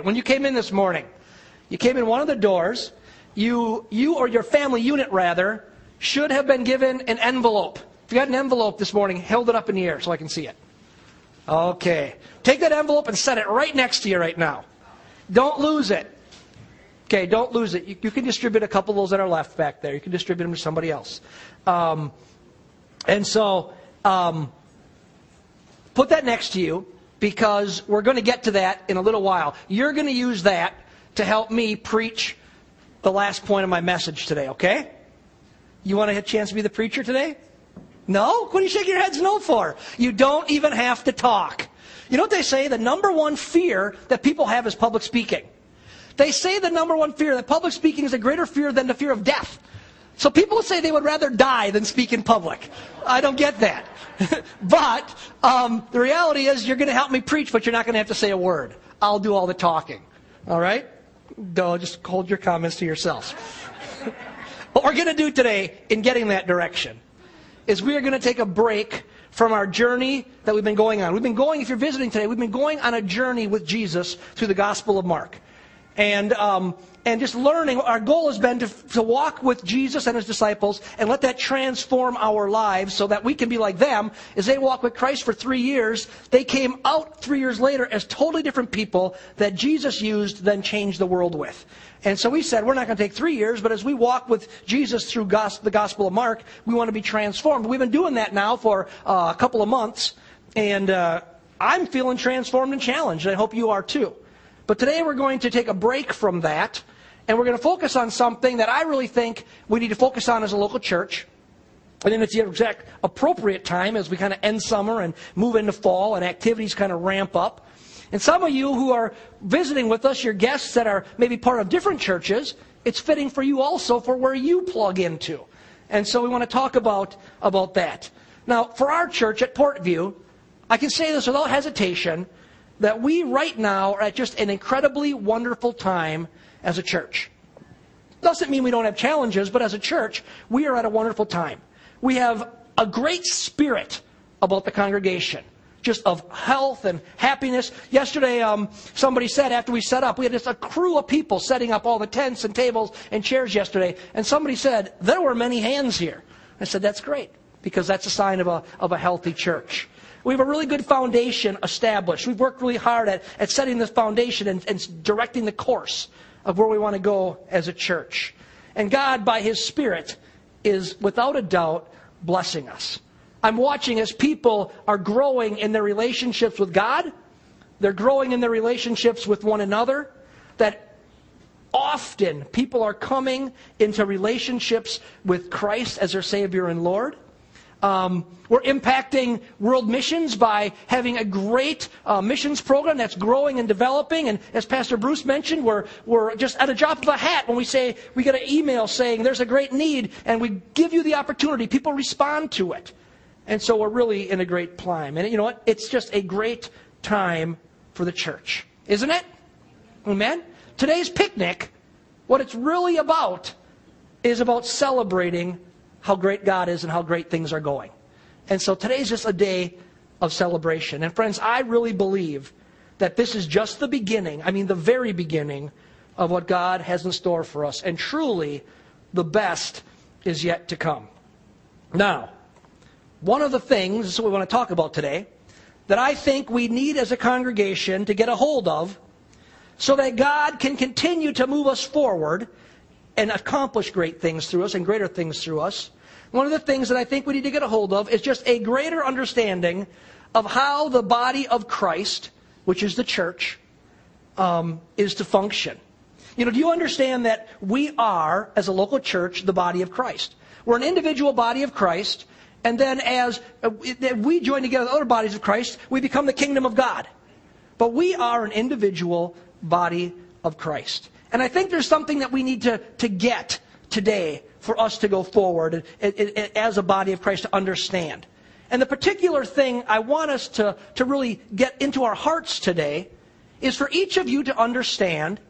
When you came in this morning, you came in one of the doors. You, you or your family unit rather, should have been given an envelope. If you got an envelope this morning, held it up in the air so I can see it. Okay. Take that envelope and set it right next to you right now. Don't lose it. Okay, don't lose it. You, you can distribute a couple of those that are left back there. You can distribute them to somebody else. Um, and so, um, put that next to you because we're going to get to that in a little while. You're going to use that to help me preach the last point of my message today, okay? You want a chance to be the preacher today? No? What are you shaking your heads no for? You don't even have to talk. You know what they say? The number one fear that people have is public speaking. They say the number one fear that public speaking is a greater fear than the fear of death. So people say they would rather die than speak in public. I don't get that. but um, the reality is, you're going to help me preach, but you're not going to have to say a word. I'll do all the talking. All right? Go, just hold your comments to yourselves. what we're going to do today in getting that direction is we are going to take a break from our journey that we've been going on. We've been going, if you're visiting today, we've been going on a journey with Jesus through the Gospel of Mark. And, um, and just learning, our goal has been to, to walk with Jesus and his disciples and let that transform our lives so that we can be like them. As they walk with Christ for three years, they came out three years later as totally different people that Jesus used, then changed the world with. And so we said, we're not going to take three years, but as we walk with Jesus through the Gospel of Mark, we want to be transformed. We've been doing that now for uh, a couple of months, and uh, I'm feeling transformed and challenged. and I hope you are too. But today we're going to take a break from that, and we're going to focus on something that I really think we need to focus on as a local church. And then it's the exact appropriate time as we kind of end summer and move into fall and activities kind of ramp up. And some of you who are visiting with us, your guests that are maybe part of different churches, it's fitting for you also for where you plug into. And so we want to talk about, about that. Now, for our church at Portview, I can say this without hesitation that we right now are at just an incredibly wonderful time as a church. Doesn't mean we don't have challenges, but as a church, we are at a wonderful time. We have a great spirit about the congregation just of health and happiness. Yesterday, um, somebody said after we set up, we had just a crew of people setting up all the tents and tables and chairs yesterday, and somebody said, There were many hands here. I said, That's great, because that's a sign of a, of a healthy church. We have a really good foundation established. We've worked really hard at, at setting this foundation and, and directing the course of where we want to go as a church. And God, by His Spirit, is without a doubt blessing us. I'm watching as people are growing in their relationships with God, they're growing in their relationships with one another, that often people are coming into relationships with Christ as their Savior and Lord. Um, we're impacting world missions by having a great uh, missions program that's growing and developing. And as Pastor Bruce mentioned, we're, we're just at a drop of a hat when we say we get an email saying there's a great need, and we give you the opportunity. People respond to it. And so we're really in a great climb. And you know what? It's just a great time for the church, isn't it? Amen? Today's picnic, what it's really about, is about celebrating how great God is and how great things are going. And so today's just a day of celebration. And friends, I really believe that this is just the beginning, I mean, the very beginning of what God has in store for us. And truly, the best is yet to come. Now, one of the things, what we want to talk about today, that I think we need as a congregation to get a hold of so that God can continue to move us forward and accomplish great things through us and greater things through us. One of the things that I think we need to get a hold of is just a greater understanding of how the body of Christ, which is the church, um, is to function. You know, do you understand that we are, as a local church, the body of Christ? We're an individual body of Christ and then as uh, we join together with other bodies of Christ, we become the kingdom of God. But we are an individual body of Christ. And I think there's something that we need to, to get today for us to go forward as a body of Christ to understand. And the particular thing I want us to, to really get into our hearts today is for each of you to understand,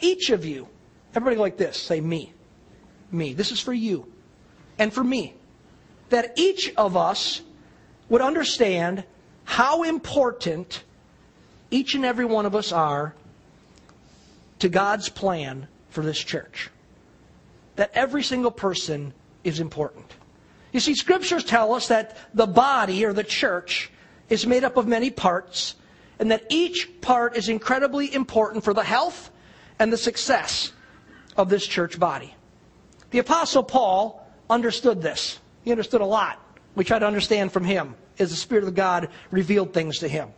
each of you, everybody like this, say me, me. This is for you and for me that each of us would understand how important each and every one of us are to God's plan for this church. That every single person is important. You see, scriptures tell us that the body or the church is made up of many parts, and that each part is incredibly important for the health and the success of this church body. The Apostle Paul understood this. He understood a lot. We try to understand from him as the Spirit of God revealed things to him.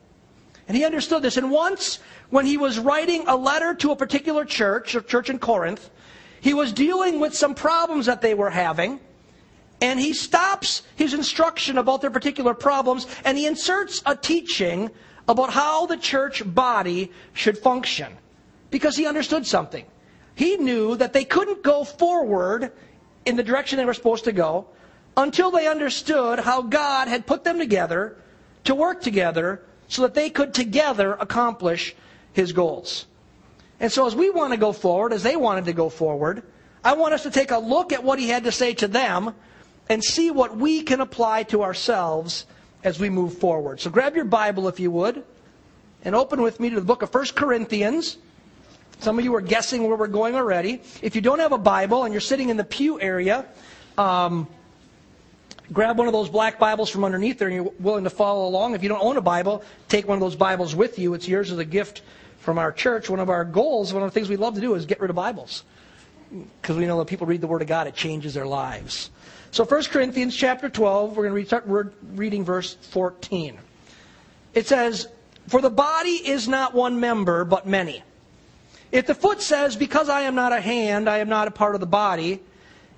And he understood this. And once, when he was writing a letter to a particular church, a church in Corinth, he was dealing with some problems that they were having. And he stops his instruction about their particular problems and he inserts a teaching about how the church body should function. Because he understood something. He knew that they couldn't go forward in the direction they were supposed to go until they understood how God had put them together to work together so that they could together accomplish his goals. And so, as we want to go forward, as they wanted to go forward, I want us to take a look at what he had to say to them and see what we can apply to ourselves as we move forward. So, grab your Bible, if you would, and open with me to the book of 1 Corinthians. Some of you are guessing where we're going already. If you don't have a Bible and you're sitting in the pew area, um, grab one of those black Bibles from underneath there and you're willing to follow along. If you don't own a Bible, take one of those Bibles with you. It's yours as a gift from our church. One of our goals, one of the things we love to do is get rid of Bibles. Because we know that people read the Word of God, it changes their lives. So 1 Corinthians chapter 12, we're going to start reading verse 14. It says, For the body is not one member, but many. If the foot says, Because I am not a hand, I am not a part of the body,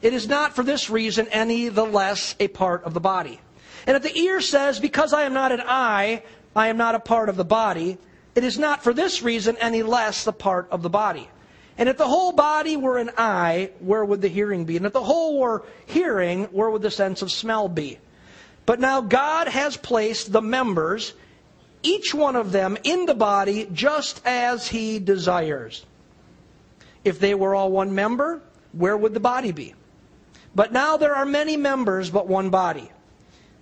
it is not for this reason any the less a part of the body. And if the ear says, Because I am not an eye, I am not a part of the body, it is not for this reason any less the part of the body. And if the whole body were an eye, where would the hearing be? And if the whole were hearing, where would the sense of smell be? But now God has placed the members, each one of them, in the body just as He desires. If they were all one member, where would the body be? But now there are many members, but one body.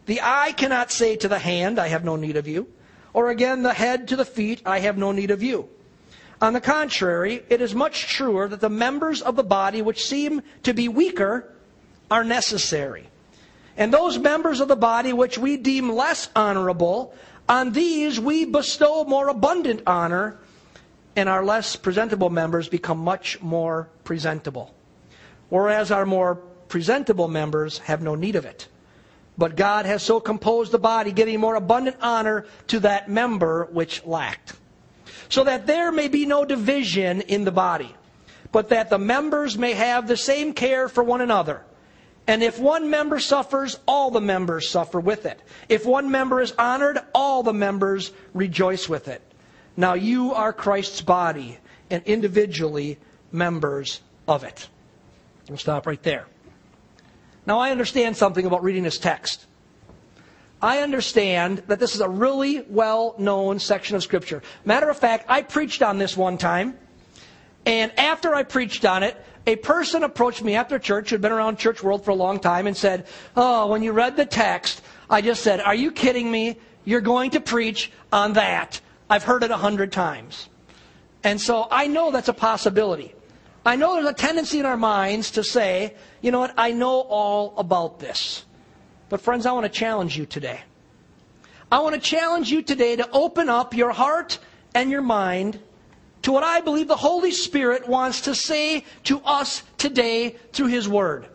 The eye cannot say to the hand, I have no need of you. Or again, the head to the feet, I have no need of you. On the contrary, it is much truer that the members of the body which seem to be weaker are necessary. And those members of the body which we deem less honorable, on these we bestow more abundant honor, and our less presentable members become much more presentable. Whereas our more presentable members have no need of it. But God has so composed the body, giving more abundant honor to that member which lacked. So that there may be no division in the body, but that the members may have the same care for one another. And if one member suffers, all the members suffer with it. If one member is honored, all the members rejoice with it. Now you are Christ's body and individually members of it. We'll stop right there. Now, I understand something about reading this text. I understand that this is a really well known section of Scripture. Matter of fact, I preached on this one time, and after I preached on it, a person approached me after church who'd been around church world for a long time and said, Oh, when you read the text, I just said, Are you kidding me? You're going to preach on that. I've heard it a hundred times. And so I know that's a possibility. I know there's a tendency in our minds to say, you know what, I know all about this. But, friends, I want to challenge you today. I want to challenge you today to open up your heart and your mind to what I believe the Holy Spirit wants to say to us today through His Word.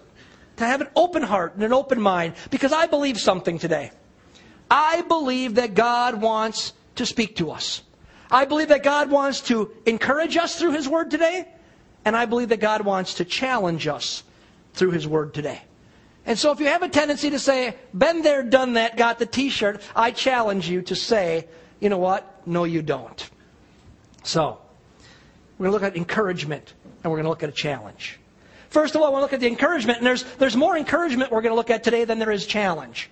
To have an open heart and an open mind, because I believe something today. I believe that God wants to speak to us. I believe that God wants to encourage us through His Word today. And I believe that God wants to challenge us through His Word today. And so if you have a tendency to say, been there, done that, got the t shirt, I challenge you to say, you know what? No, you don't. So, we're going to look at encouragement and we're going to look at a challenge. First of all, I want to look at the encouragement, and there's, there's more encouragement we're going to look at today than there is challenge.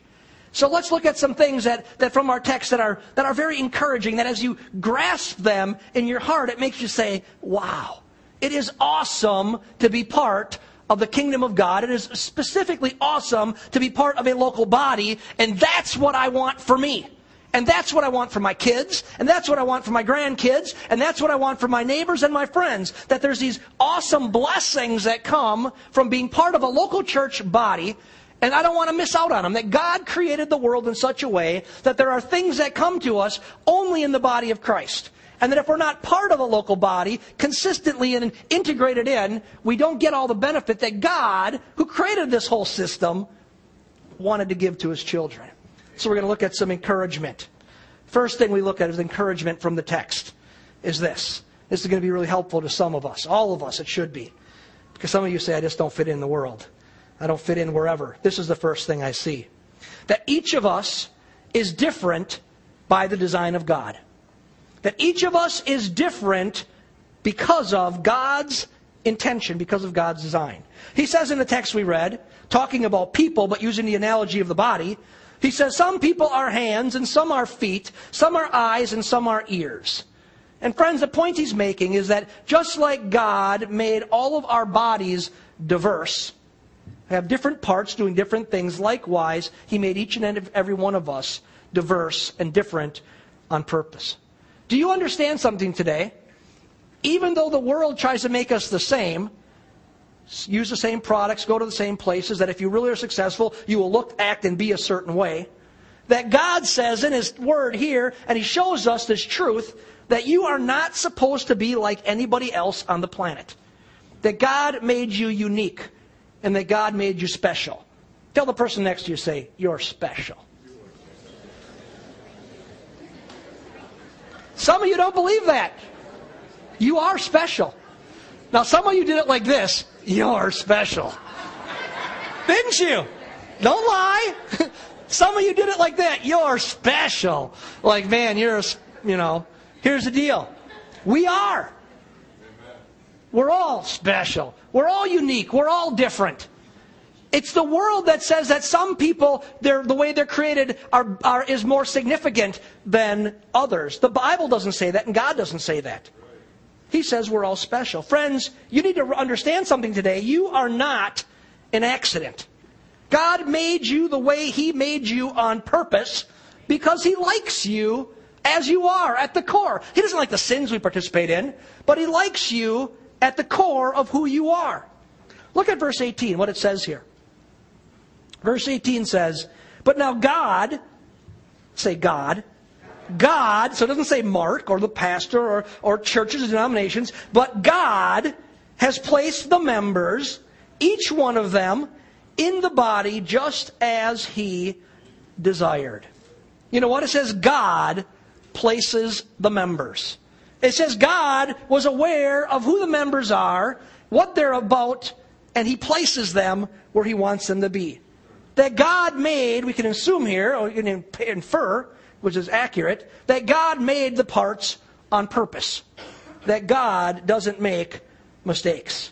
So let's look at some things that, that from our text that are, that are very encouraging, that as you grasp them in your heart, it makes you say, wow. It is awesome to be part of the kingdom of God. It is specifically awesome to be part of a local body, and that's what I want for me. And that's what I want for my kids, and that's what I want for my grandkids, and that's what I want for my neighbors and my friends. That there's these awesome blessings that come from being part of a local church body, and I don't want to miss out on them. That God created the world in such a way that there are things that come to us only in the body of Christ. And that if we're not part of a local body, consistently and integrated in, we don't get all the benefit that God, who created this whole system, wanted to give to his children. So we're going to look at some encouragement. First thing we look at is encouragement from the text is this. This is going to be really helpful to some of us, all of us, it should be. Because some of you say, I just don't fit in the world. I don't fit in wherever. This is the first thing I see. That each of us is different by the design of God. That each of us is different because of God's intention, because of God's design. He says in the text we read, talking about people, but using the analogy of the body, he says, Some people are hands and some are feet, some are eyes and some are ears. And friends, the point he's making is that just like God made all of our bodies diverse, have different parts doing different things, likewise, he made each and every one of us diverse and different on purpose. Do you understand something today? Even though the world tries to make us the same, use the same products, go to the same places, that if you really are successful, you will look, act, and be a certain way. That God says in His Word here, and He shows us this truth, that you are not supposed to be like anybody else on the planet. That God made you unique, and that God made you special. Tell the person next to you, say, You're special. Some of you don't believe that. You are special. Now, some of you did it like this. You're special. Didn't you? Don't lie. Some of you did it like that. You're special. Like, man, you're, a, you know, here's the deal. We are. We're all special. We're all unique. We're all different. It's the world that says that some people, the way they're created, are, are, is more significant than others. The Bible doesn't say that, and God doesn't say that. He says we're all special. Friends, you need to understand something today. You are not an accident. God made you the way He made you on purpose because He likes you as you are at the core. He doesn't like the sins we participate in, but He likes you at the core of who you are. Look at verse 18, what it says here. Verse 18 says, But now God, say God, God, so it doesn't say Mark or the pastor or, or churches or denominations, but God has placed the members, each one of them, in the body just as He desired. You know what? It says God places the members. It says God was aware of who the members are, what they're about, and He places them where He wants them to be. That God made, we can assume here, or we can infer, which is accurate, that God made the parts on purpose. That God doesn't make mistakes.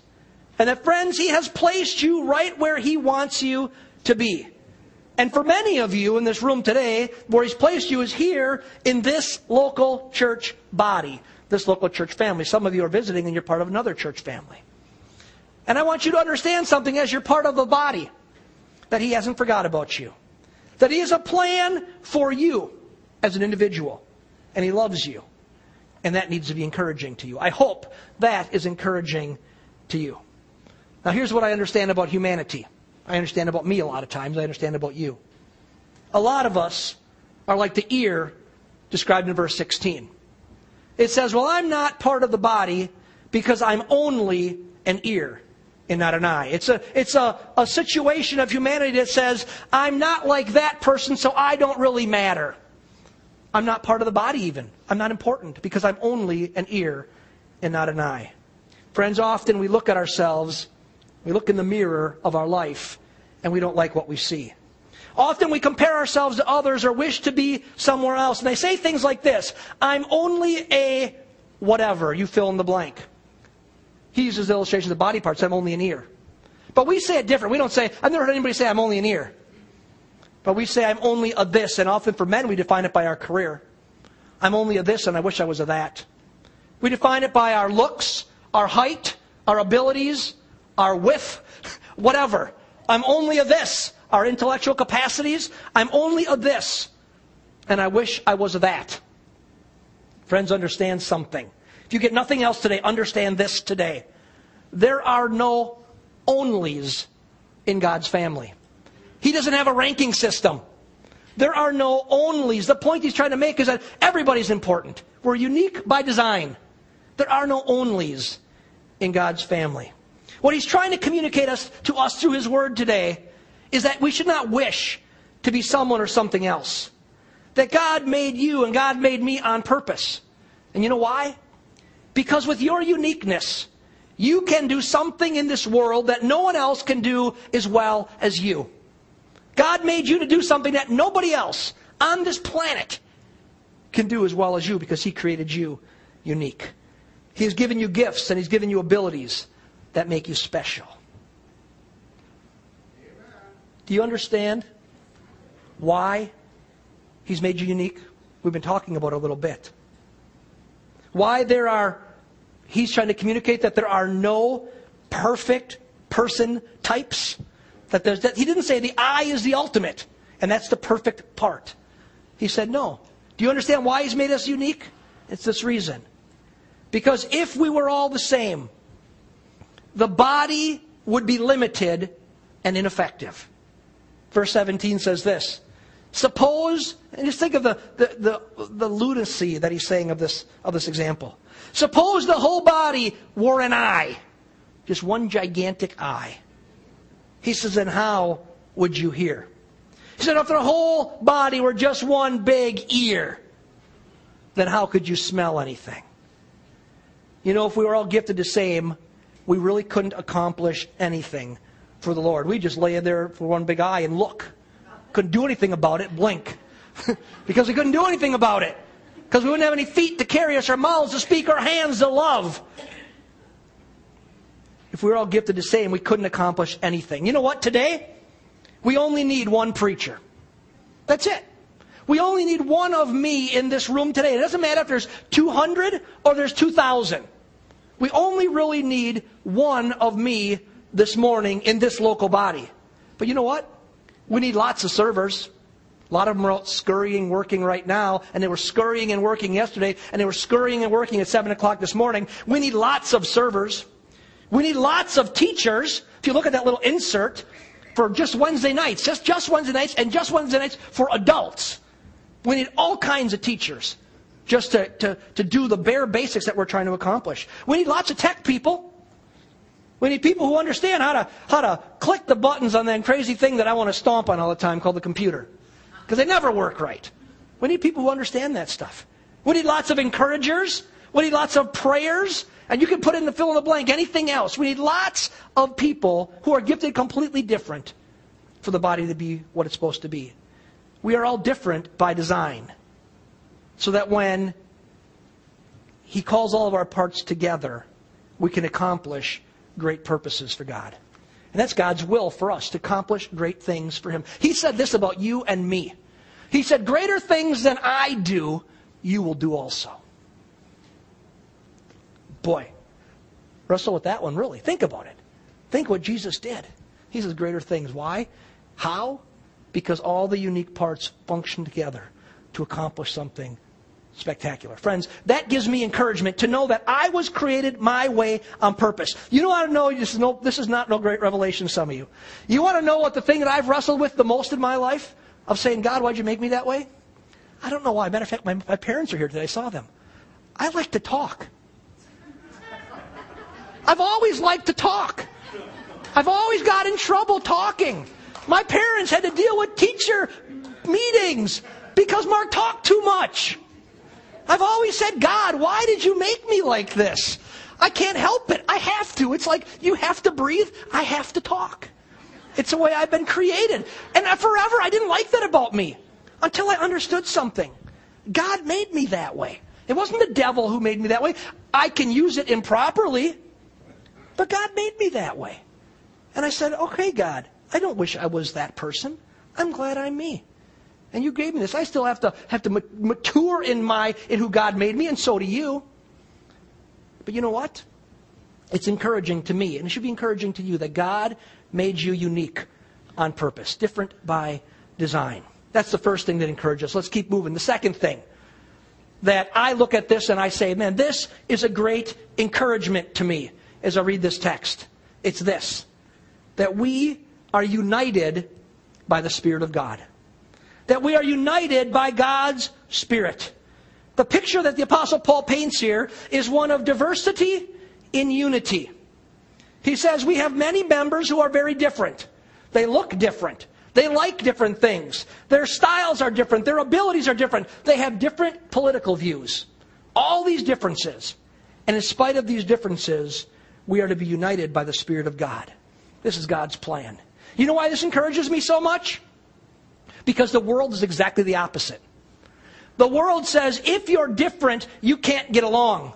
And that, friends, He has placed you right where He wants you to be. And for many of you in this room today, where He's placed you is here in this local church body, this local church family. Some of you are visiting and you're part of another church family. And I want you to understand something as you're part of the body that He hasn't forgot about you, that He has a plan for you as an individual, and He loves you. And that needs to be encouraging to you. I hope that is encouraging to you. Now, here's what I understand about humanity. I understand about me a lot of times. I understand about you. A lot of us are like the ear described in verse 16. It says, Well, I'm not part of the body because I'm only an ear and not an eye. It's a, it's a, a situation of humanity that says, I'm not like that person, so I don't really matter. I'm not part of the body, even. I'm not important because I'm only an ear and not an eye. Friends, often we look at ourselves, we look in the mirror of our life, and we don't like what we see. Often we compare ourselves to others or wish to be somewhere else. And they say things like this I'm only a whatever. You fill in the blank. He uses the illustration of the body parts. I'm only an ear. But we say it different. We don't say, I've never heard anybody say, I'm only an ear. But we say, I'm only a this, and often for men, we define it by our career. I'm only a this, and I wish I was a that. We define it by our looks, our height, our abilities, our width, whatever. I'm only a this. Our intellectual capacities, I'm only a this. and I wish I was a that. Friends, understand something. If you get nothing else today, understand this today. There are no onlys in God's family. He doesn't have a ranking system. There are no onlys. The point he's trying to make is that everybody's important. We're unique by design. There are no onlys in God's family. What he's trying to communicate us, to us through his word today is that we should not wish to be someone or something else. That God made you and God made me on purpose. And you know why? Because with your uniqueness, you can do something in this world that no one else can do as well as you. God made you to do something that nobody else on this planet can do as well as you because He created you unique. He has given you gifts and He's given you abilities that make you special. Do you understand why He's made you unique? We've been talking about it a little bit. Why there are, He's trying to communicate that there are no perfect person types. That, there's, that He didn't say the I is the ultimate, and that's the perfect part. He said, no. Do you understand why He's made us unique? It's this reason. Because if we were all the same, the body would be limited and ineffective. Verse 17 says this Suppose, and just think of the, the, the, the, lunacy that he's saying of this, of this example. Suppose the whole body were an eye, just one gigantic eye. He says, then how would you hear? He said, if the whole body were just one big ear, then how could you smell anything? You know, if we were all gifted the same, we really couldn't accomplish anything for the Lord. We just lay there for one big eye and look. Couldn't do anything about it, blink. because we couldn't do anything about it. Because we wouldn't have any feet to carry us, or mouths to speak, or hands to love. If we were all gifted the same, we couldn't accomplish anything. You know what? Today, we only need one preacher. That's it. We only need one of me in this room today. It doesn't matter if there's 200 or there's 2,000. We only really need one of me this morning in this local body. But you know what? We need lots of servers. A lot of them are out scurrying, working right now, and they were scurrying and working yesterday, and they were scurrying and working at 7 o'clock this morning. We need lots of servers. We need lots of teachers. If you look at that little insert for just Wednesday nights, just, just Wednesday nights, and just Wednesday nights for adults. We need all kinds of teachers just to, to, to do the bare basics that we're trying to accomplish. We need lots of tech people. We need people who understand how to, how to click the buttons on that crazy thing that I want to stomp on all the time called the computer. Because they never work right. We need people who understand that stuff. We need lots of encouragers. We need lots of prayers. And you can put in the fill in the blank anything else. We need lots of people who are gifted completely different for the body to be what it's supposed to be. We are all different by design so that when He calls all of our parts together, we can accomplish great purposes for God. And that's God's will for us to accomplish great things for Him. He said this about you and me. He said, Greater things than I do, you will do also. Boy, wrestle with that one, really. Think about it. Think what Jesus did. He says, Greater things. Why? How? Because all the unique parts function together to accomplish something spectacular. Friends, that gives me encouragement to know that I was created my way on purpose. You know how to know this is, no, this is not no great revelation to some of you. You want to know what the thing that I've wrestled with the most in my life? Of saying, God, why'd you make me that way? I don't know why. Matter of fact, my, my parents are here today. I saw them. I like to talk. I've always liked to talk. I've always got in trouble talking. My parents had to deal with teacher meetings because Mark talked too much. I've always said, God, why did you make me like this? I can't help it. I have to. It's like you have to breathe. I have to talk. It's the way I've been created. And forever, I didn't like that about me until I understood something. God made me that way. It wasn't the devil who made me that way. I can use it improperly, but God made me that way. And I said, okay, God, I don't wish I was that person. I'm glad I'm me. And you gave me this. I still have to have to mature in my in who God made me, and so do you. But you know what? It's encouraging to me, and it should be encouraging to you that God made you unique on purpose, different by design. That's the first thing that encourages us. Let's keep moving. The second thing that I look at this and I say, man, this is a great encouragement to me as I read this text. It's this that we are united by the Spirit of God. That we are united by God's Spirit. The picture that the Apostle Paul paints here is one of diversity in unity. He says we have many members who are very different. They look different. They like different things. Their styles are different. Their abilities are different. They have different political views. All these differences. And in spite of these differences, we are to be united by the Spirit of God. This is God's plan. You know why this encourages me so much? Because the world is exactly the opposite. The world says if you're different, you can't get along.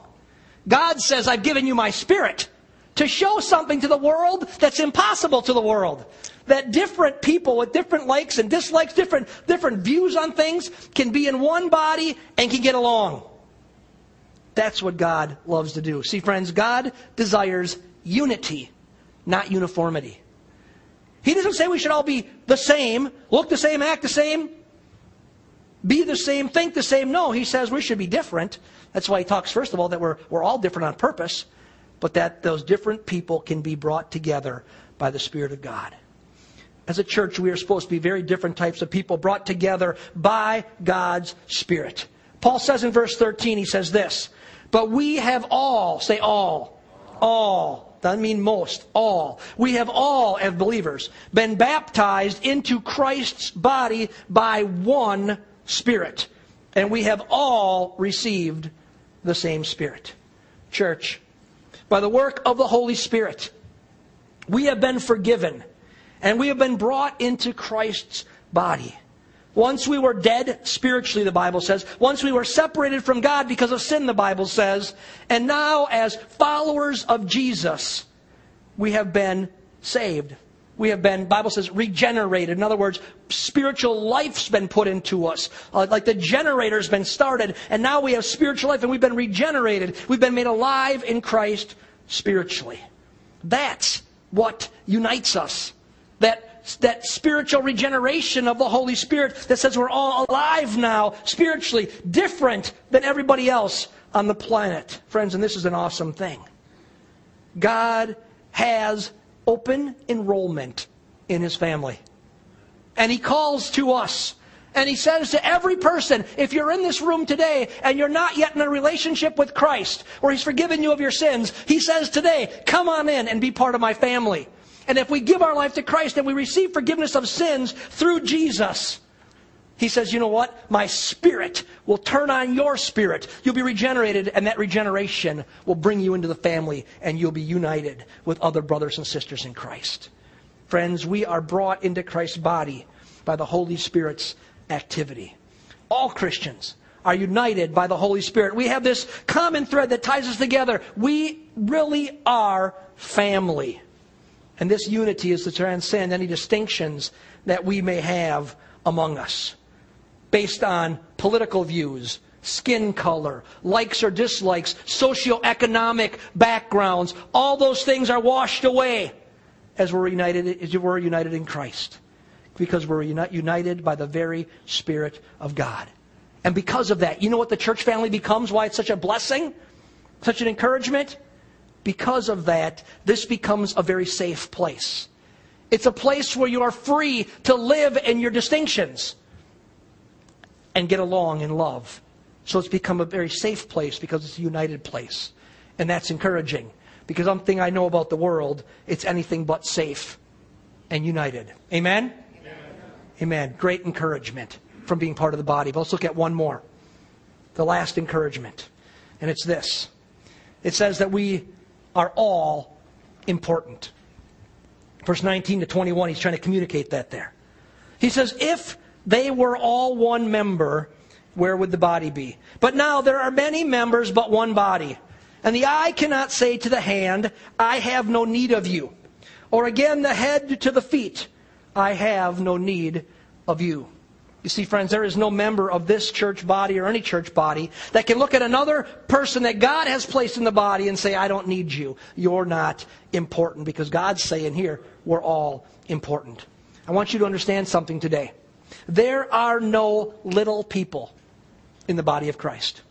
God says, I've given you my spirit to show something to the world that's impossible to the world. That different people with different likes and dislikes, different, different views on things can be in one body and can get along. That's what God loves to do. See, friends, God desires unity, not uniformity. He doesn't say we should all be the same, look the same, act the same, be the same, think the same. No, he says we should be different. That's why he talks, first of all, that we're, we're all different on purpose but that those different people can be brought together by the Spirit of God. As a church, we are supposed to be very different types of people brought together by God's Spirit. Paul says in verse 13, he says this, but we have all, say all, all, doesn't mean most, all. We have all, as believers, been baptized into Christ's body by one Spirit. And we have all received the same Spirit. Church, by the work of the Holy Spirit, we have been forgiven and we have been brought into Christ's body. Once we were dead spiritually, the Bible says. Once we were separated from God because of sin, the Bible says. And now, as followers of Jesus, we have been saved. We have been, Bible says, regenerated. In other words, spiritual life's been put into us. Uh, like the generator's been started, and now we have spiritual life, and we've been regenerated. We've been made alive in Christ spiritually. That's what unites us. That, spiritual regeneration of the Holy Spirit that says we're all alive now, spiritually, different than everybody else on the planet. Friends, and this is an awesome thing. God has open enrollment in his family. And he calls to us. And he says to every person, if you're in this room today and you're not yet in a relationship with Christ, or he's forgiven you of your sins, he says today, come on in and be part of my family. And if we give our life to Christ and we receive forgiveness of sins through Jesus, he says, you know what? My spirit will turn on your spirit. You'll be regenerated, and that regeneration will bring you into the family, and you'll be united with other brothers and sisters in Christ. Friends, we are brought into Christ's body by the Holy Spirit's activity. All Christians are united by the Holy Spirit. We have this common thread that ties us together. We really are family. And this unity is to transcend any distinctions that we may have among us based on political views, skin color, likes or dislikes, socioeconomic backgrounds. All those things are washed away as we're united, as we're united in Christ. Because we're united by the very Spirit of God. And because of that, you know what the church family becomes? Why it's such a blessing? Such an encouragement? Because of that, this becomes a very safe place. It's a place where you are free to live in your distinctions and get along in love. So it's become a very safe place because it's a united place. And that's encouraging. Because one thing I know about the world, it's anything but safe and united. Amen? Amen? Amen. Great encouragement from being part of the body. But let's look at one more. The last encouragement. And it's this it says that we are all important. Verse 19 to 21, he's trying to communicate that there. He says, If they were all one member, where would the body be? But now there are many members, but one body. And the eye cannot say to the hand, I have no need of you. Or again, the head to the feet, I have no need of you. You see, friends, there is no member of this church body or any church body that can look at another person that God has placed in the body and say, I don't need you. You're not important. Because God's saying here, we're all important. I want you to understand something today There are no little people in the body of Christ.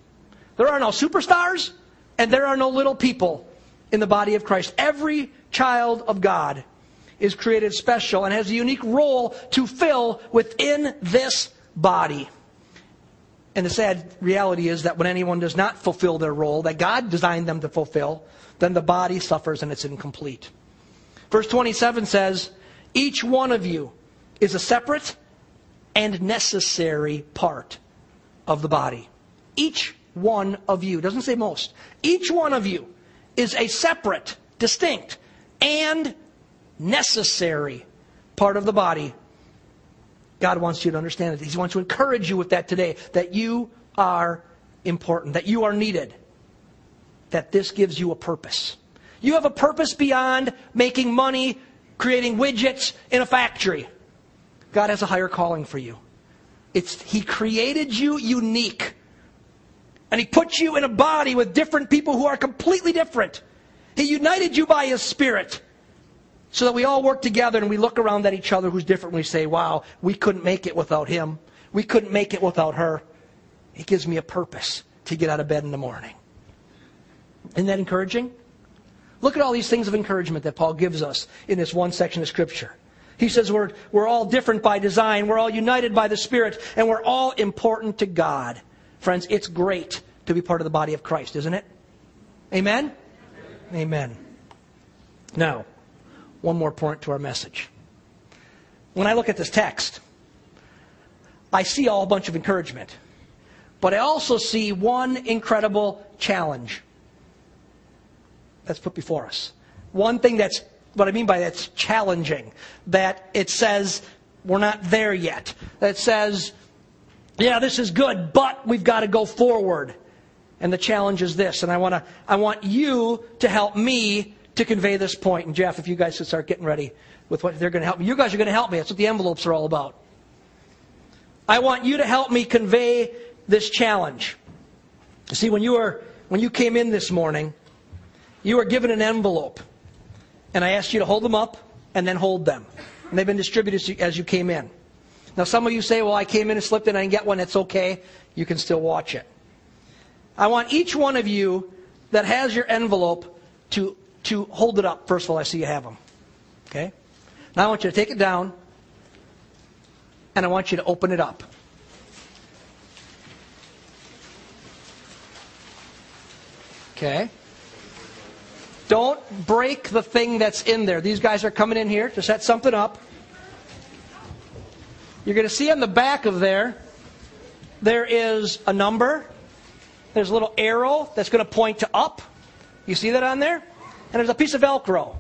There are no superstars, and there are no little people in the body of Christ. Every child of God is created special and has a unique role to fill within this body. And the sad reality is that when anyone does not fulfill their role that God designed them to fulfill, then the body suffers and it's incomplete. Verse 27 says, Each one of you is a separate and necessary part of the body. Each one of you, doesn't say most, each one of you is a separate, distinct, and necessary part of the body. God wants you to understand it. He wants to encourage you with that today that you are important, that you are needed, that this gives you a purpose. You have a purpose beyond making money, creating widgets in a factory. God has a higher calling for you. It's, he created you unique. And He put you in a body with different people who are completely different. He united you by His Spirit so that we all work together and we look around at each other who's different and we say, wow, we couldn't make it without him. We couldn't make it without her. It gives me a purpose to get out of bed in the morning. Isn't that encouraging? Look at all these things of encouragement that Paul gives us in this one section of Scripture. He says we're, we're all different by design, we're all united by the Spirit, and we're all important to God. Friends, it's great to be part of the body of Christ, isn't it? Amen? Amen. Now, one more point to our message. When I look at this text, I see a bunch of encouragement, but I also see one incredible challenge that's put before us. One thing that's what I mean by that's challenging, that it says we're not there yet. That says, yeah, this is good, but we've got to go forward. And the challenge is this, and I want to I want you to help me to convey this point. And Jeff, if you guys could start getting ready with what they're going to help me, you guys are going to help me. That's what the envelopes are all about. I want you to help me convey this challenge. See, when you were when you came in this morning, you were given an envelope, and I asked you to hold them up and then hold them, and they've been distributed as you came in. Now, some of you say, "Well, I came in and slipped in. I didn't get one. It's okay. You can still watch it." I want each one of you that has your envelope to to hold it up. First of all, I see you have them. Okay? Now I want you to take it down and I want you to open it up. Okay? Don't break the thing that's in there. These guys are coming in here to set something up. You're going to see on the back of there, there is a number. There's a little arrow that's going to point to up. You see that on there? And there's a piece of Velcro,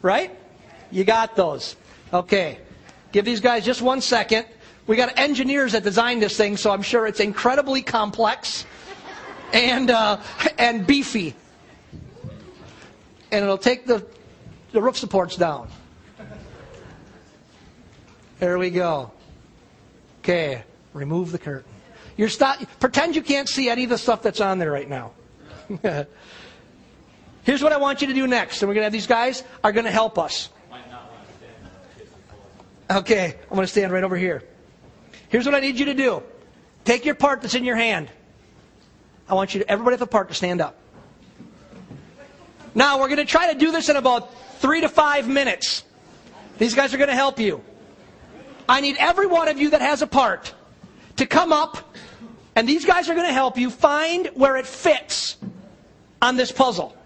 right? You got those. Okay. Give these guys just one second. We got engineers that designed this thing, so I'm sure it's incredibly complex and uh, and beefy, and it'll take the the roof supports down. There we go. Okay, remove the curtain. You're stop, pretend you can't see any of the stuff that's on there right now. Here's what I want you to do next. And we're going to have these guys are going to help us. Okay, I'm going to stand right over here. Here's what I need you to do. Take your part that's in your hand. I want you to, everybody have a part to stand up. Now, we're going to try to do this in about three to five minutes. These guys are going to help you. I need every one of you that has a part to come up, and these guys are going to help you find where it fits on this puzzle.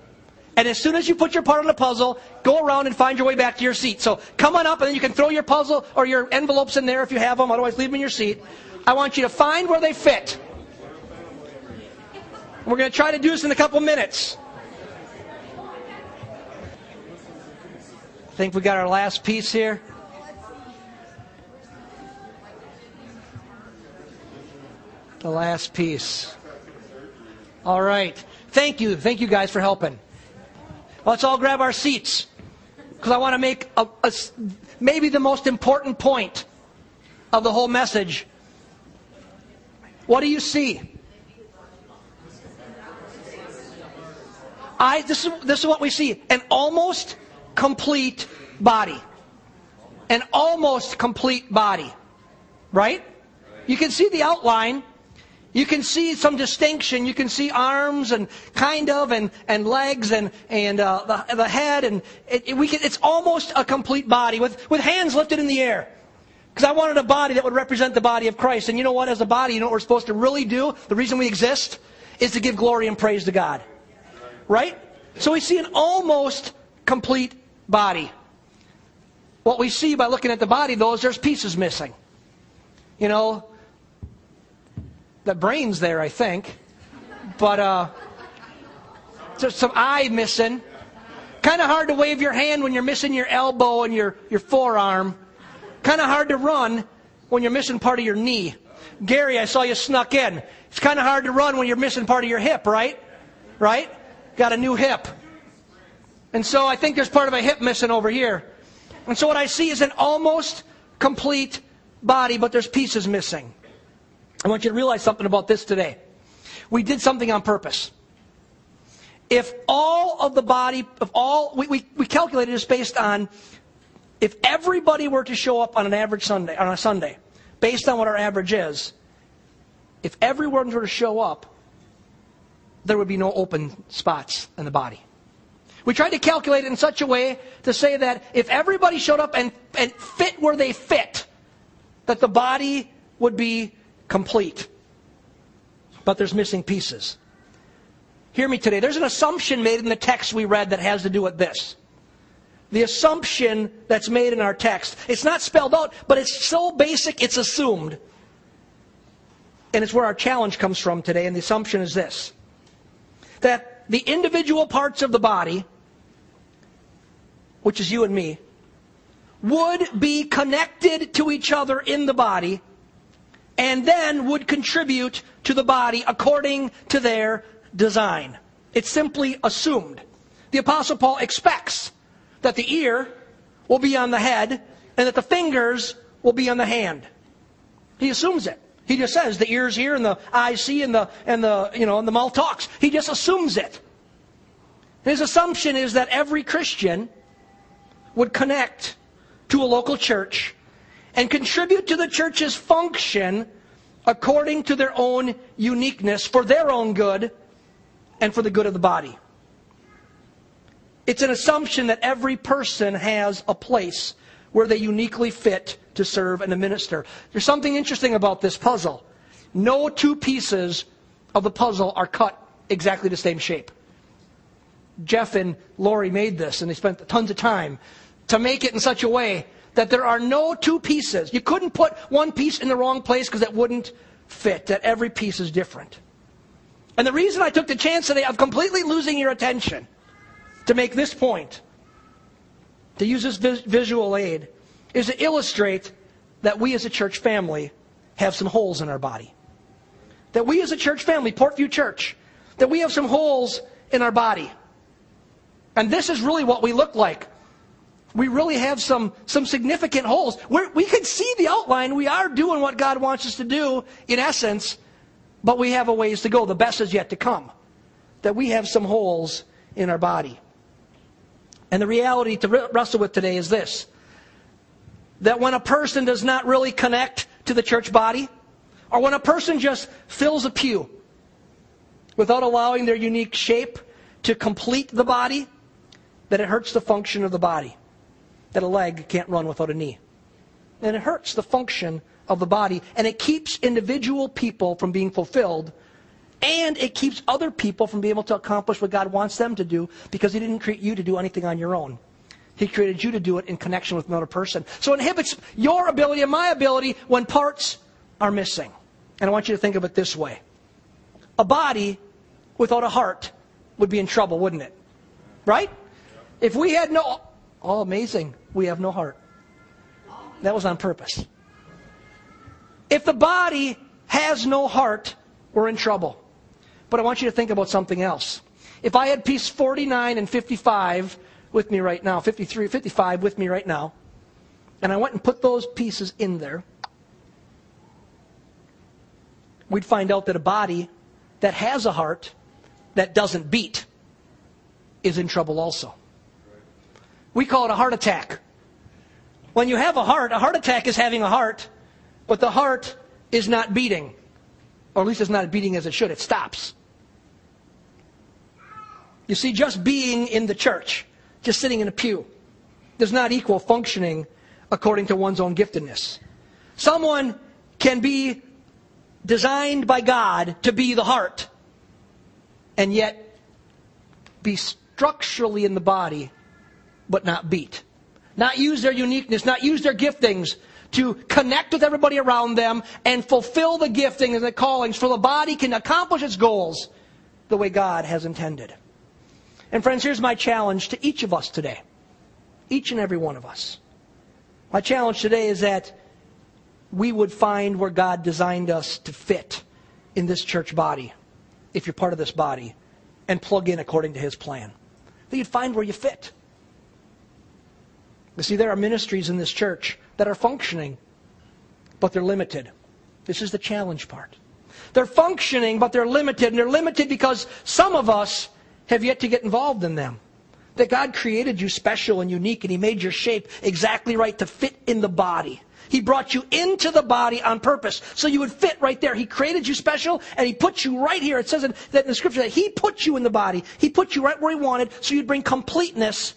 And as soon as you put your part on the puzzle, go around and find your way back to your seat. So come on up and then you can throw your puzzle or your envelopes in there if you have them. Otherwise, leave them in your seat. I want you to find where they fit. We're going to try to do this in a couple minutes. I think we got our last piece here. The last piece. All right. Thank you. Thank you guys for helping. Let's all grab our seats because I want to make a, a, maybe the most important point of the whole message. What do you see? I, this, is, this is what we see an almost complete body. An almost complete body. Right? You can see the outline. You can see some distinction. You can see arms and kind of and, and legs and, and uh, the, the head. And it, it, we can, it's almost a complete body with, with hands lifted in the air. Because I wanted a body that would represent the body of Christ. And you know what? As a body, you know what we're supposed to really do? The reason we exist is to give glory and praise to God. Right? So we see an almost complete body. What we see by looking at the body, though, is there's pieces missing. You know, the brain's there, I think. But uh, there's some eye missing. Kind of hard to wave your hand when you're missing your elbow and your, your forearm. Kind of hard to run when you're missing part of your knee. Gary, I saw you snuck in. It's kind of hard to run when you're missing part of your hip, right? Right? Got a new hip. And so I think there's part of a hip missing over here. And so what I see is an almost complete body, but there's pieces missing. I want you to realize something about this today. We did something on purpose. If all of the body, of all, we, we, we calculated this based on if everybody were to show up on an average Sunday, on a Sunday, based on what our average is, if everyone were to show up, there would be no open spots in the body. We tried to calculate it in such a way to say that if everybody showed up and, and fit where they fit, that the body would be complete. But there's missing pieces. Hear me today. There's an assumption made in the text we read that has to do with this. The assumption that's made in our text. It's not spelled out, but it's so basic it's assumed. And it's where our challenge comes from today. And the assumption is this that the individual parts of the body, which is you and me, would be connected to each other in the body and then would contribute to the body according to their design. It's simply assumed. The Apostle Paul expects that the ear will be on the head and that the fingers will be on the hand. He assumes it. He just says the ears hear and the eyes see and the and the you know and the mouth talks. He just assumes it. His assumption is that every Christian would connect to a local church and contribute to the church's function according to their own uniqueness for their own good and for the good of the body. It's an assumption that every person has a place where they uniquely fit to serve and to minister. There's something interesting about this puzzle. No two pieces of the puzzle are cut exactly the same shape. Jeff and Lori made this, and they spent tons of time to make it in such a way that there are no two pieces. You couldn't put one piece in the wrong place because it wouldn't fit, that every piece is different. And the reason I took the chance today of completely losing your attention to make this point, to use this visual aid, is to illustrate that we as a church family have some holes in our body. That we as a church family, Portview Church, that we have some holes in our body. And this is really what we look like we really have some, some significant holes. We're, we can see the outline. We are doing what God wants us to do in essence, but we have a ways to go. The best is yet to come. That we have some holes in our body. And the reality to wrestle with today is this that when a person does not really connect to the church body, or when a person just fills a pew without allowing their unique shape to complete the body, that it hurts the function of the body that a leg can't run without a knee. And it hurts the function of the body, and it keeps individual people from being fulfilled, and it keeps other people from being able to accomplish what God wants them to do because He didn't create you to do anything on your own. He created you to do it in connection with another person. So it inhibits your ability and my ability when parts are missing. And I want you to think of it this way a body without a heart would be in trouble, wouldn't it? Right? If we had no. Oh, amazing we have no heart. That was on purpose. If the body has no heart, we're in trouble. But I want you to think about something else. If I had piece 49 and 55 with me right now, 53, 55 with me right now, and I went and put those pieces in there, we'd find out that a body that has a heart that doesn't beat is in trouble also. We call it a heart attack. When you have a heart, a heart attack is having a heart but the heart is not beating. Or at least it's not beating as it should. It stops. You see, just being in the church, just sitting in a pew, does not equal functioning according to one's own giftedness. Someone can be designed by God to be the heart and yet be structurally in the body but not beat. Not use their uniqueness, not use their giftings to connect with everybody around them and fulfill the giftings and the callings so the body can accomplish its goals the way God has intended. And friends, here's my challenge to each of us today. Each and every one of us. My challenge today is that we would find where God designed us to fit in this church body, if you're part of this body, and plug in according to His plan. That you'd find where you fit. You see, there are ministries in this church that are functioning, but they're limited. This is the challenge part. They're functioning, but they're limited, and they're limited because some of us have yet to get involved in them. That God created you special and unique, and He made your shape exactly right to fit in the body. He brought you into the body on purpose so you would fit right there. He created you special and He put you right here. It says in, that in the scripture that He put you in the body. He put you right where He wanted so you'd bring completeness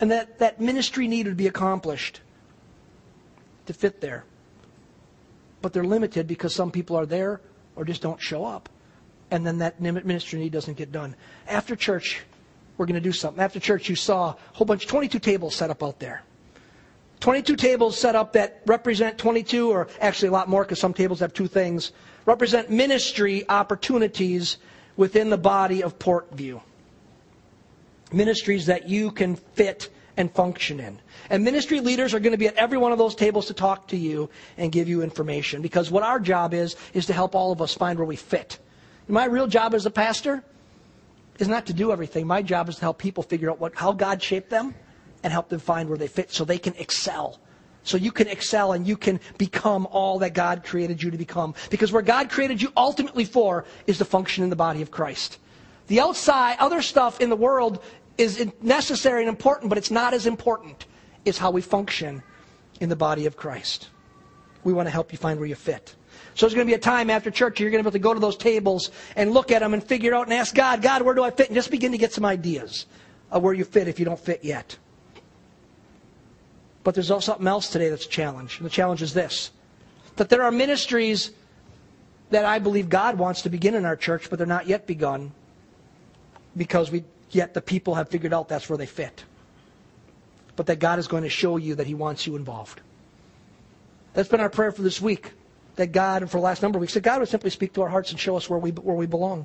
and that, that ministry need would be accomplished to fit there. But they're limited because some people are there or just don't show up. And then that ministry need doesn't get done. After church, we're going to do something. After church, you saw a whole bunch, 22 tables set up out there. 22 tables set up that represent 22, or actually a lot more because some tables have two things, represent ministry opportunities within the body of Portview ministries that you can fit and function in. And ministry leaders are going to be at every one of those tables to talk to you and give you information because what our job is, is to help all of us find where we fit. My real job as a pastor is not to do everything. My job is to help people figure out what, how God shaped them and help them find where they fit so they can excel. So you can excel and you can become all that God created you to become. Because where God created you ultimately for is to function in the body of Christ. The outside, other stuff in the world is necessary and important, but it's not as important as how we function in the body of Christ. We want to help you find where you fit. So there's going to be a time after church you're going to be able to go to those tables and look at them and figure out and ask God, God, where do I fit? And just begin to get some ideas of where you fit if you don't fit yet. But there's also something else today that's a challenge. And the challenge is this that there are ministries that I believe God wants to begin in our church, but they're not yet begun because we yet the people have figured out that's where they fit. But that God is going to show you that He wants you involved. That's been our prayer for this week. That God, and for the last number of weeks, that God would simply speak to our hearts and show us where we, where we belong.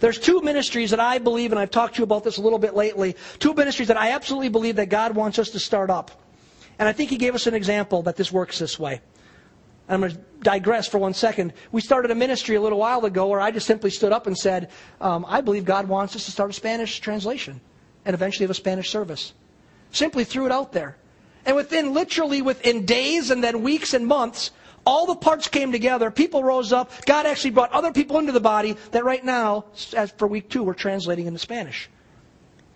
There's two ministries that I believe, and I've talked to you about this a little bit lately, two ministries that I absolutely believe that God wants us to start up. And I think He gave us an example that this works this way. I'm going to digress for one second. We started a ministry a little while ago where I just simply stood up and said, um, I believe God wants us to start a Spanish translation and eventually have a Spanish service. Simply threw it out there. And within, literally within days and then weeks and months, all the parts came together. People rose up. God actually brought other people into the body that right now, as for week two, we're translating into Spanish.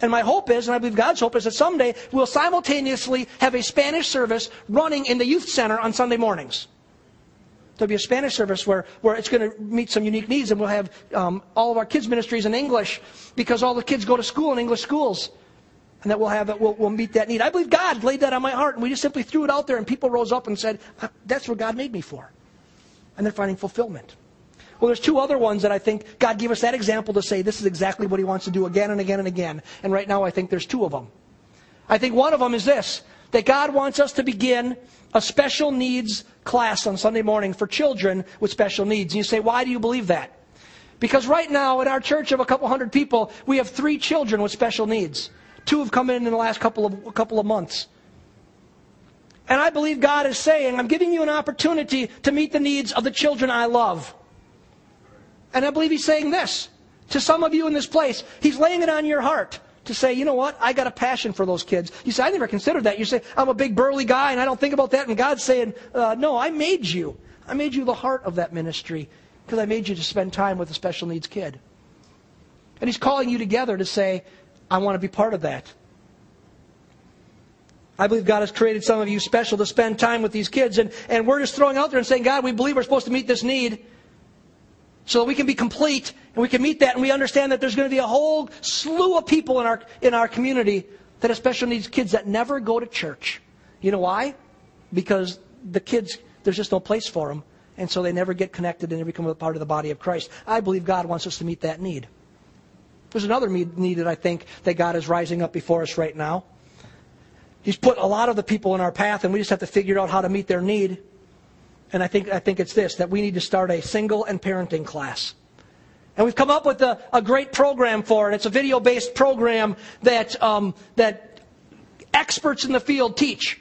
And my hope is, and I believe God's hope is that someday we'll simultaneously have a Spanish service running in the youth center on Sunday mornings. There'll be a Spanish service where, where it's going to meet some unique needs, and we'll have um, all of our kids' ministries in English because all the kids go to school in English schools. And that we'll have it, we'll, we'll meet that need. I believe God laid that on my heart, and we just simply threw it out there, and people rose up and said, That's what God made me for. And they're finding fulfillment. Well, there's two other ones that I think God gave us that example to say this is exactly what He wants to do again and again and again. And right now, I think there's two of them. I think one of them is this that God wants us to begin a special needs class on Sunday morning for children with special needs. And you say, why do you believe that? Because right now in our church of a couple hundred people, we have three children with special needs. Two have come in in the last couple of, couple of months. And I believe God is saying, I'm giving you an opportunity to meet the needs of the children I love. And I believe He's saying this to some of you in this place. He's laying it on your heart to say, you know what, I got a passion for those kids. You say, I never considered that. You say, I'm a big burly guy and I don't think about that. And God's saying, uh, no, I made you. I made you the heart of that ministry because I made you to spend time with a special needs kid. And He's calling you together to say, I want to be part of that. I believe God has created some of you special to spend time with these kids. And, and we're just throwing out there and saying, God, we believe we're supposed to meet this need so that we can be complete and we can meet that and we understand that there's going to be a whole slew of people in our, in our community that have special needs kids that never go to church. You know why? Because the kids, there's just no place for them. And so they never get connected and never become a part of the body of Christ. I believe God wants us to meet that need. There's another need that I think that God is rising up before us right now. He's put a lot of the people in our path, and we just have to figure out how to meet their need. And I think, I think it's this that we need to start a single and parenting class. And we've come up with a, a great program for it. It's a video based program that, um, that experts in the field teach.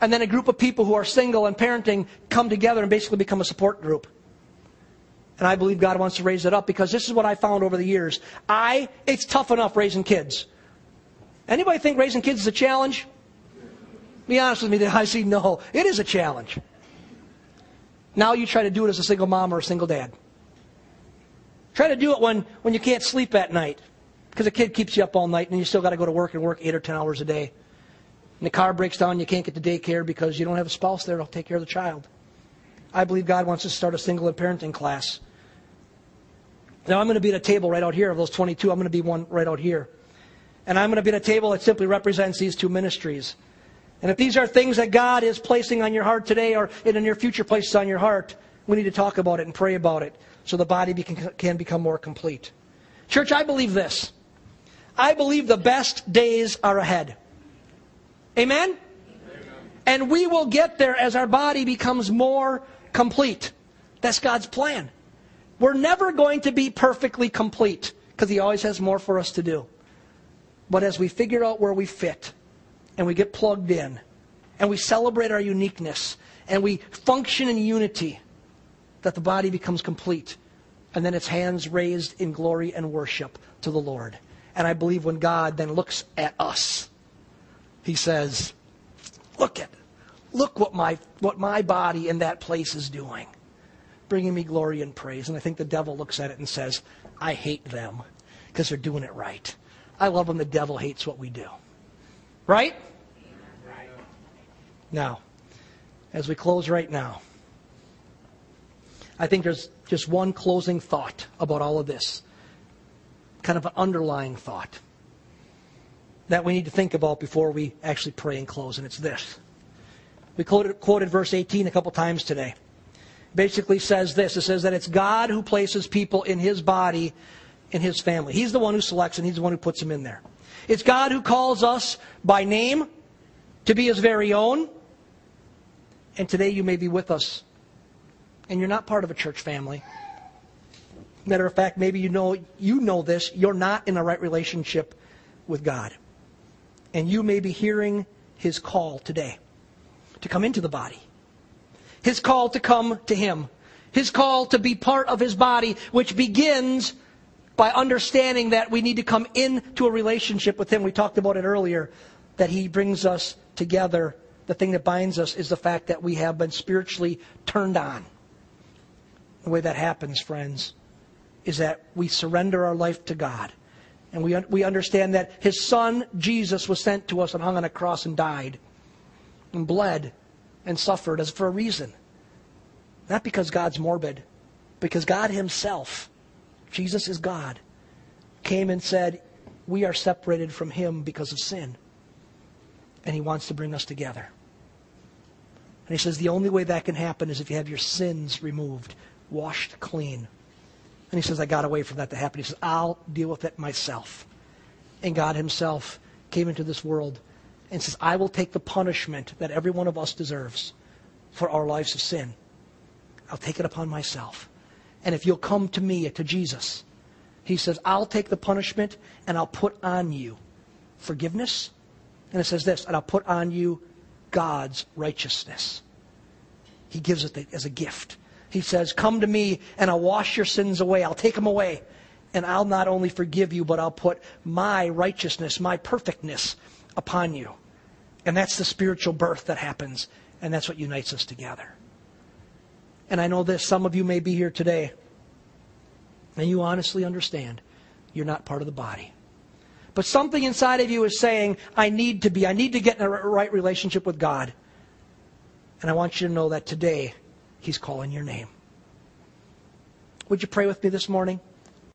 And then a group of people who are single and parenting come together and basically become a support group. And I believe God wants to raise it up because this is what I found over the years. I, it's tough enough raising kids. Anybody think raising kids is a challenge? Be honest with me, I see no. It is a challenge. Now you try to do it as a single mom or a single dad. Try to do it when, when you can't sleep at night because a kid keeps you up all night and you still got to go to work and work eight or ten hours a day. And the car breaks down, you can't get to daycare because you don't have a spouse there to take care of the child. I believe God wants us to start a single parenting class. Now I'm going to be at a table right out here of those 22. I'm going to be one right out here. And I'm going to be at a table that simply represents these two ministries. And if these are things that God is placing on your heart today or in the near future places on your heart, we need to talk about it and pray about it so the body can become more complete. Church, I believe this. I believe the best days are ahead. Amen? Amen? And we will get there as our body becomes more complete. That's God's plan. We're never going to be perfectly complete because He always has more for us to do. But as we figure out where we fit and we get plugged in and we celebrate our uniqueness and we function in unity, that the body becomes complete. And then its hands raised in glory and worship to the Lord. And I believe when God then looks at us, he says, Look at, look what my, what my body in that place is doing, bringing me glory and praise. And I think the devil looks at it and says, I hate them because they're doing it right. I love when the devil hates what we do. Right? Now, as we close right now, I think there's just one closing thought about all of this, kind of an underlying thought that we need to think about before we actually pray and close, and it's this. We quoted, quoted verse 18 a couple times today. Basically says this it says that it's God who places people in his body, in his family. He's the one who selects and he's the one who puts them in there. It's God who calls us by name to be his very own. And today you may be with us and you're not part of a church family. Matter of fact, maybe you know you know this, you're not in a right relationship with God. And you may be hearing his call today to come into the body. His call to come to him. His call to be part of his body, which begins by understanding that we need to come into a relationship with him. We talked about it earlier, that he brings us together. The thing that binds us is the fact that we have been spiritually turned on. The way that happens, friends, is that we surrender our life to God. And we, we understand that His Son, Jesus, was sent to us and hung on a cross and died and bled and suffered as for a reason. Not because God's morbid, because God Himself, Jesus is God, came and said, We are separated from Him because of sin. And He wants to bring us together. And He says the only way that can happen is if you have your sins removed washed clean. And he says, I got away from that to happen. He says, I'll deal with it myself. And God himself came into this world and says, I will take the punishment that every one of us deserves for our lives of sin. I'll take it upon myself. And if you'll come to me, to Jesus, he says, I'll take the punishment and I'll put on you forgiveness. And it says this, and I'll put on you God's righteousness. He gives it as a gift. He says, Come to me and I'll wash your sins away. I'll take them away. And I'll not only forgive you, but I'll put my righteousness, my perfectness upon you. And that's the spiritual birth that happens. And that's what unites us together. And I know that some of you may be here today, and you honestly understand you're not part of the body. But something inside of you is saying, I need to be, I need to get in a right relationship with God. And I want you to know that today He's calling your name. Would you pray with me this morning?